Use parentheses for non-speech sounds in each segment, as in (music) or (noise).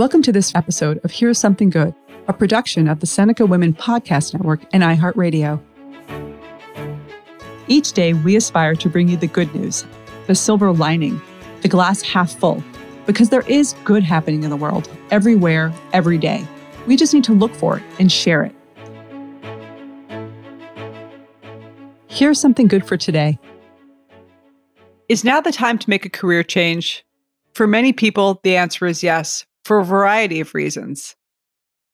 Welcome to this episode of Here's Something Good, a production of the Seneca Women Podcast Network and iHeartRadio. Each day, we aspire to bring you the good news, the silver lining, the glass half full, because there is good happening in the world, everywhere, every day. We just need to look for it and share it. Here's something good for today. Is now the time to make a career change? For many people, the answer is yes for a variety of reasons.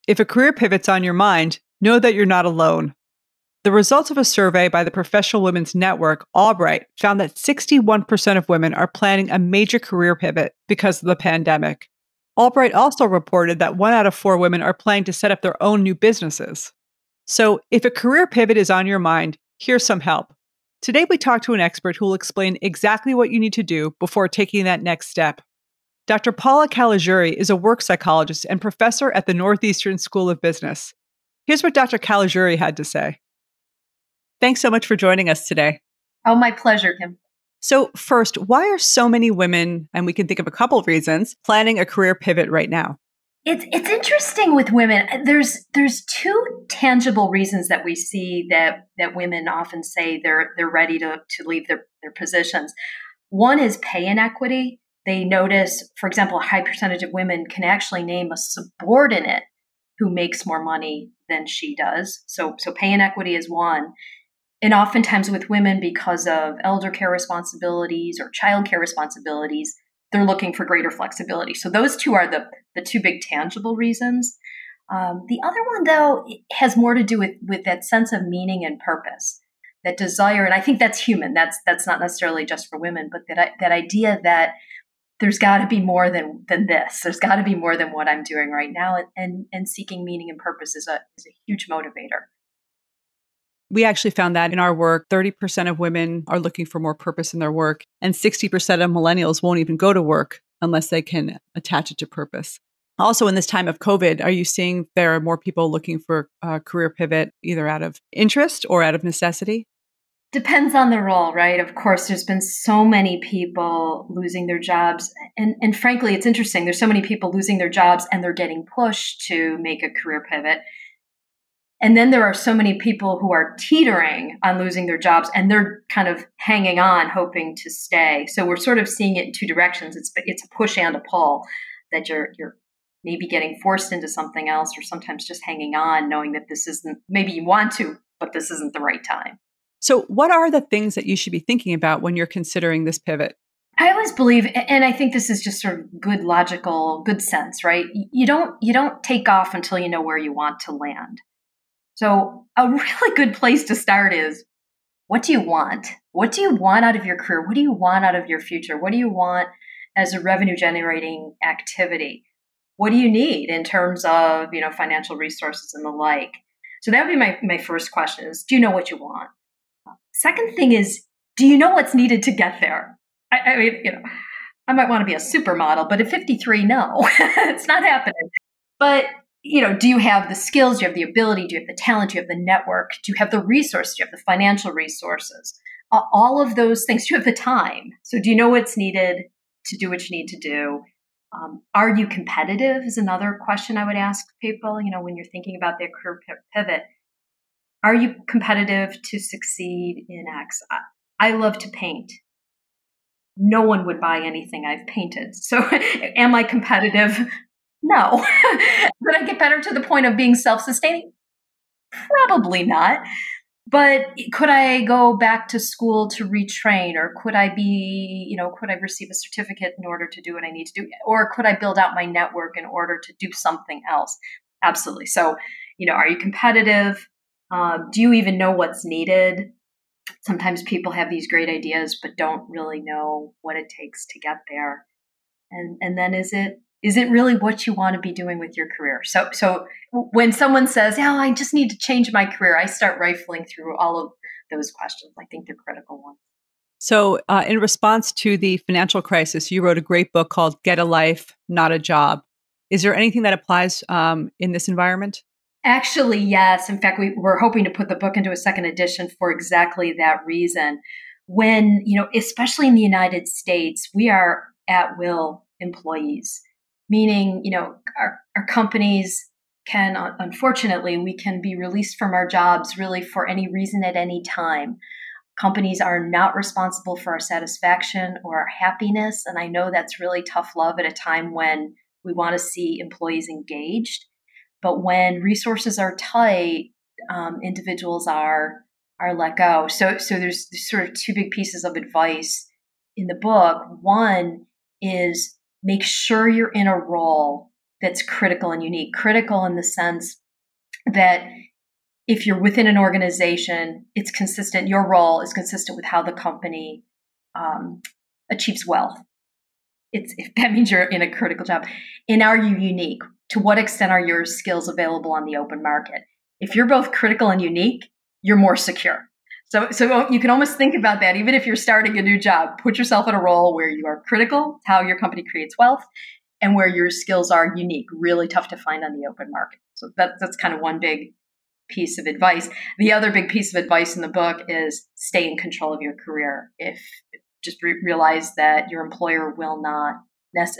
If a career pivot's on your mind, know that you're not alone. The results of a survey by the Professional Women's Network, AllBright, found that 61% of women are planning a major career pivot because of the pandemic. AllBright also reported that one out of four women are planning to set up their own new businesses. So, if a career pivot is on your mind, here's some help. Today, we talk to an expert who will explain exactly what you need to do before taking that next step. Dr. Paula Caligiuri is a work psychologist and professor at the Northeastern School of Business. Here's what Dr. Caligiuri had to say. Thanks so much for joining us today. Oh, my pleasure, Kim. So, first, why are so many women, and we can think of a couple of reasons, planning a career pivot right now? It's it's interesting with women. There's there's two tangible reasons that we see that that women often say they're they're ready to to leave their, their positions. One is pay inequity they notice, for example, a high percentage of women can actually name a subordinate who makes more money than she does. So, so pay inequity is one. And oftentimes with women, because of elder care responsibilities or child care responsibilities, they're looking for greater flexibility. So those two are the, the two big tangible reasons. Um, the other one, though, has more to do with, with that sense of meaning and purpose, that desire. And I think that's human. That's, that's not necessarily just for women, but that, that idea that there's got to be more than than this. There's got to be more than what I'm doing right now, and, and and seeking meaning and purpose is a is a huge motivator. We actually found that in our work, 30% of women are looking for more purpose in their work, and 60% of millennials won't even go to work unless they can attach it to purpose. Also, in this time of COVID, are you seeing there are more people looking for a career pivot either out of interest or out of necessity? Depends on the role, right? Of course, there's been so many people losing their jobs. And, and frankly, it's interesting. There's so many people losing their jobs and they're getting pushed to make a career pivot. And then there are so many people who are teetering on losing their jobs and they're kind of hanging on, hoping to stay. So we're sort of seeing it in two directions. It's, it's a push and a pull that you're, you're maybe getting forced into something else or sometimes just hanging on, knowing that this isn't, maybe you want to, but this isn't the right time. So, what are the things that you should be thinking about when you're considering this pivot? I always believe, and I think this is just sort of good logical, good sense, right? You don't you don't take off until you know where you want to land. So, a (laughs) really good place to start is what do you want? What do you want out of your career? What do you want out of your future? What do you want as a revenue generating activity? What do you need in terms of, you know, financial resources and the like? So that would be my, my first question is do you know what you want? Second thing is, do you know what's needed to get there? I, I mean, you know, I might want to be a supermodel, but at 53, no, (laughs) it's not happening. But you know, do you have the skills? Do you have the ability? Do you have the talent? Do you have the network? Do you have the resources? Do you have the financial resources? All of those things. Do you have the time? So, do you know what's needed to do what you need to do? Um, are you competitive? Is another question I would ask people. You know, when you're thinking about their career pivot, are you competitive to succeed in X? I love to paint. No one would buy anything I've painted. So, (laughs) am I competitive? No. (laughs) Could I get better to the point of being self sustaining? Probably not. But could I go back to school to retrain, or could I be, you know, could I receive a certificate in order to do what I need to do, or could I build out my network in order to do something else? Absolutely. So, you know, are you competitive? Um, do you even know what's needed? Sometimes people have these great ideas, but don't really know what it takes to get there. And and then is it is it really what you want to be doing with your career? So so when someone says, "Yeah, I just need to change my career," I start rifling through all of those questions. I think they're critical ones. So, uh, in response to the financial crisis, you wrote a great book called "Get a Life, Not a Job." Is there anything that applies um, in this environment? Actually, yes. In fact, we were hoping to put the book into a second edition for exactly that reason. When, you know, especially in the United States, we are at will employees. meaning, you know, our, our companies can, unfortunately, we can be released from our jobs really for any reason at any time. Companies are not responsible for our satisfaction or our happiness. And I know that's really tough love at a time when we want to see employees engaged. But when resources are tight, um, individuals are are let go. So so there's sort of two big pieces of advice in the book. One is make sure you're in a role that's critical and unique. Critical in the sense that if you're within an organization, it's consistent. Your role is consistent with how the company um, achieves wealth. It's if (laughs) that means you're in a critical job. And are you unique? To what extent are your skills available on the open market? If you're both critical and unique, you're more secure. So, so you can almost think about that. Even if you're starting a new job, put yourself in a role where you are critical, how your company creates wealth, and where your skills are unique, really tough to find on the open market. So that, that's kind of one big piece of advice. The other big piece of advice in the book is stay in control of your career. If just re- realize that your employer will not.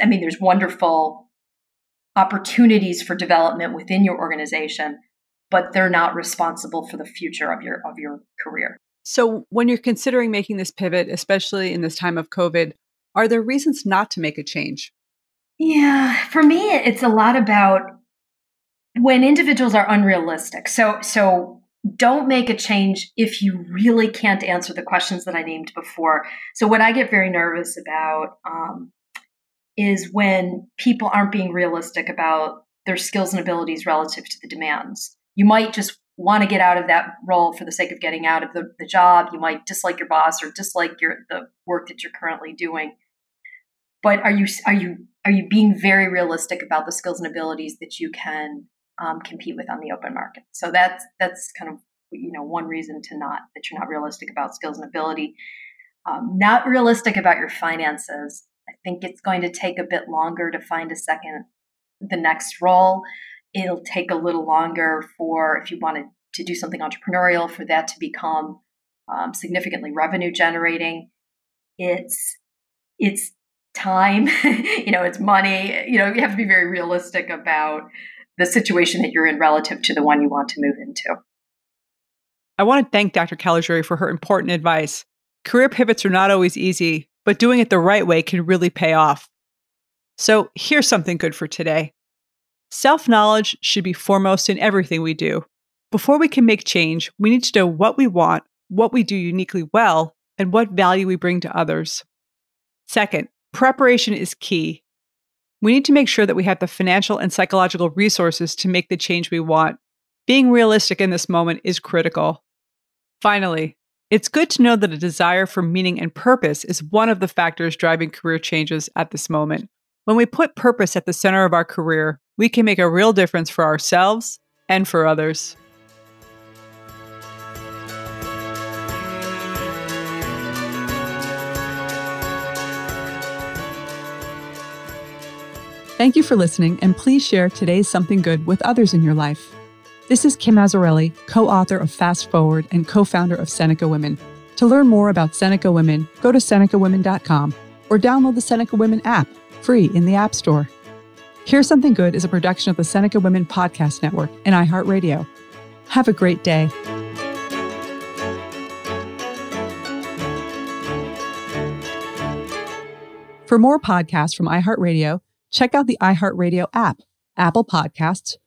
I mean, there's wonderful opportunities for development within your organization, but they're not responsible for the future of your of your career. So, when you're considering making this pivot, especially in this time of COVID, are there reasons not to make a change? Yeah, for me, it's a lot about when individuals are unrealistic. So, so don't make a change if you really can't answer the questions that I named before. So, what I get very nervous about um, is when people aren't being realistic about their skills and abilities relative to the demands. You might just want to get out of that role for the sake of getting out of the, the job. You might dislike your boss or dislike your the work that you're currently doing. But are you are you are you being very realistic about the skills and abilities that you can um, compete with on the open market? So that's that's kind of you know one reason to not that you're not realistic about skills and ability. Um, not realistic about your finances. I think it's going to take a bit longer to find a second the next role. It'll take a little longer for if you wanted to do something entrepreneurial for that to become um, significantly revenue generating. It's it's time (laughs) you know it's money. You know you have to be very realistic about the situation that you're in relative to the one you want to move into. I want to thank dr caligiuri for her important advice. Career pivots are not always easy but doing it the right way can really pay off so here's something good for today Self knowledge should be foremost in everything we do. Before we can make change, we need to know what we want, what we do uniquely well, and what value we bring to others. Second, preparation is key. We need to make sure that we have the financial and psychological resources to make the change we want. Being realistic in this moment is critical. Finally, it's good to know that a desire for meaning and purpose is one of the factors driving career changes at this moment. When we put purpose at the center of our career, we can make a real difference for ourselves and for others. Thank you for listening, and please share today's Something Good with others in your life. This is Kim Azzarelli, co author of Fast Forward and co founder of Seneca Women. To learn more about Seneca Women, go to SenecaWomen.com or download the Seneca Women app, free in the App Store. Here's Something Good is a production of the Seneca Women Podcast Network and iHeartRadio. Have a great day. For more podcasts from iHeartRadio, check out the iHeartRadio app, Apple Podcasts,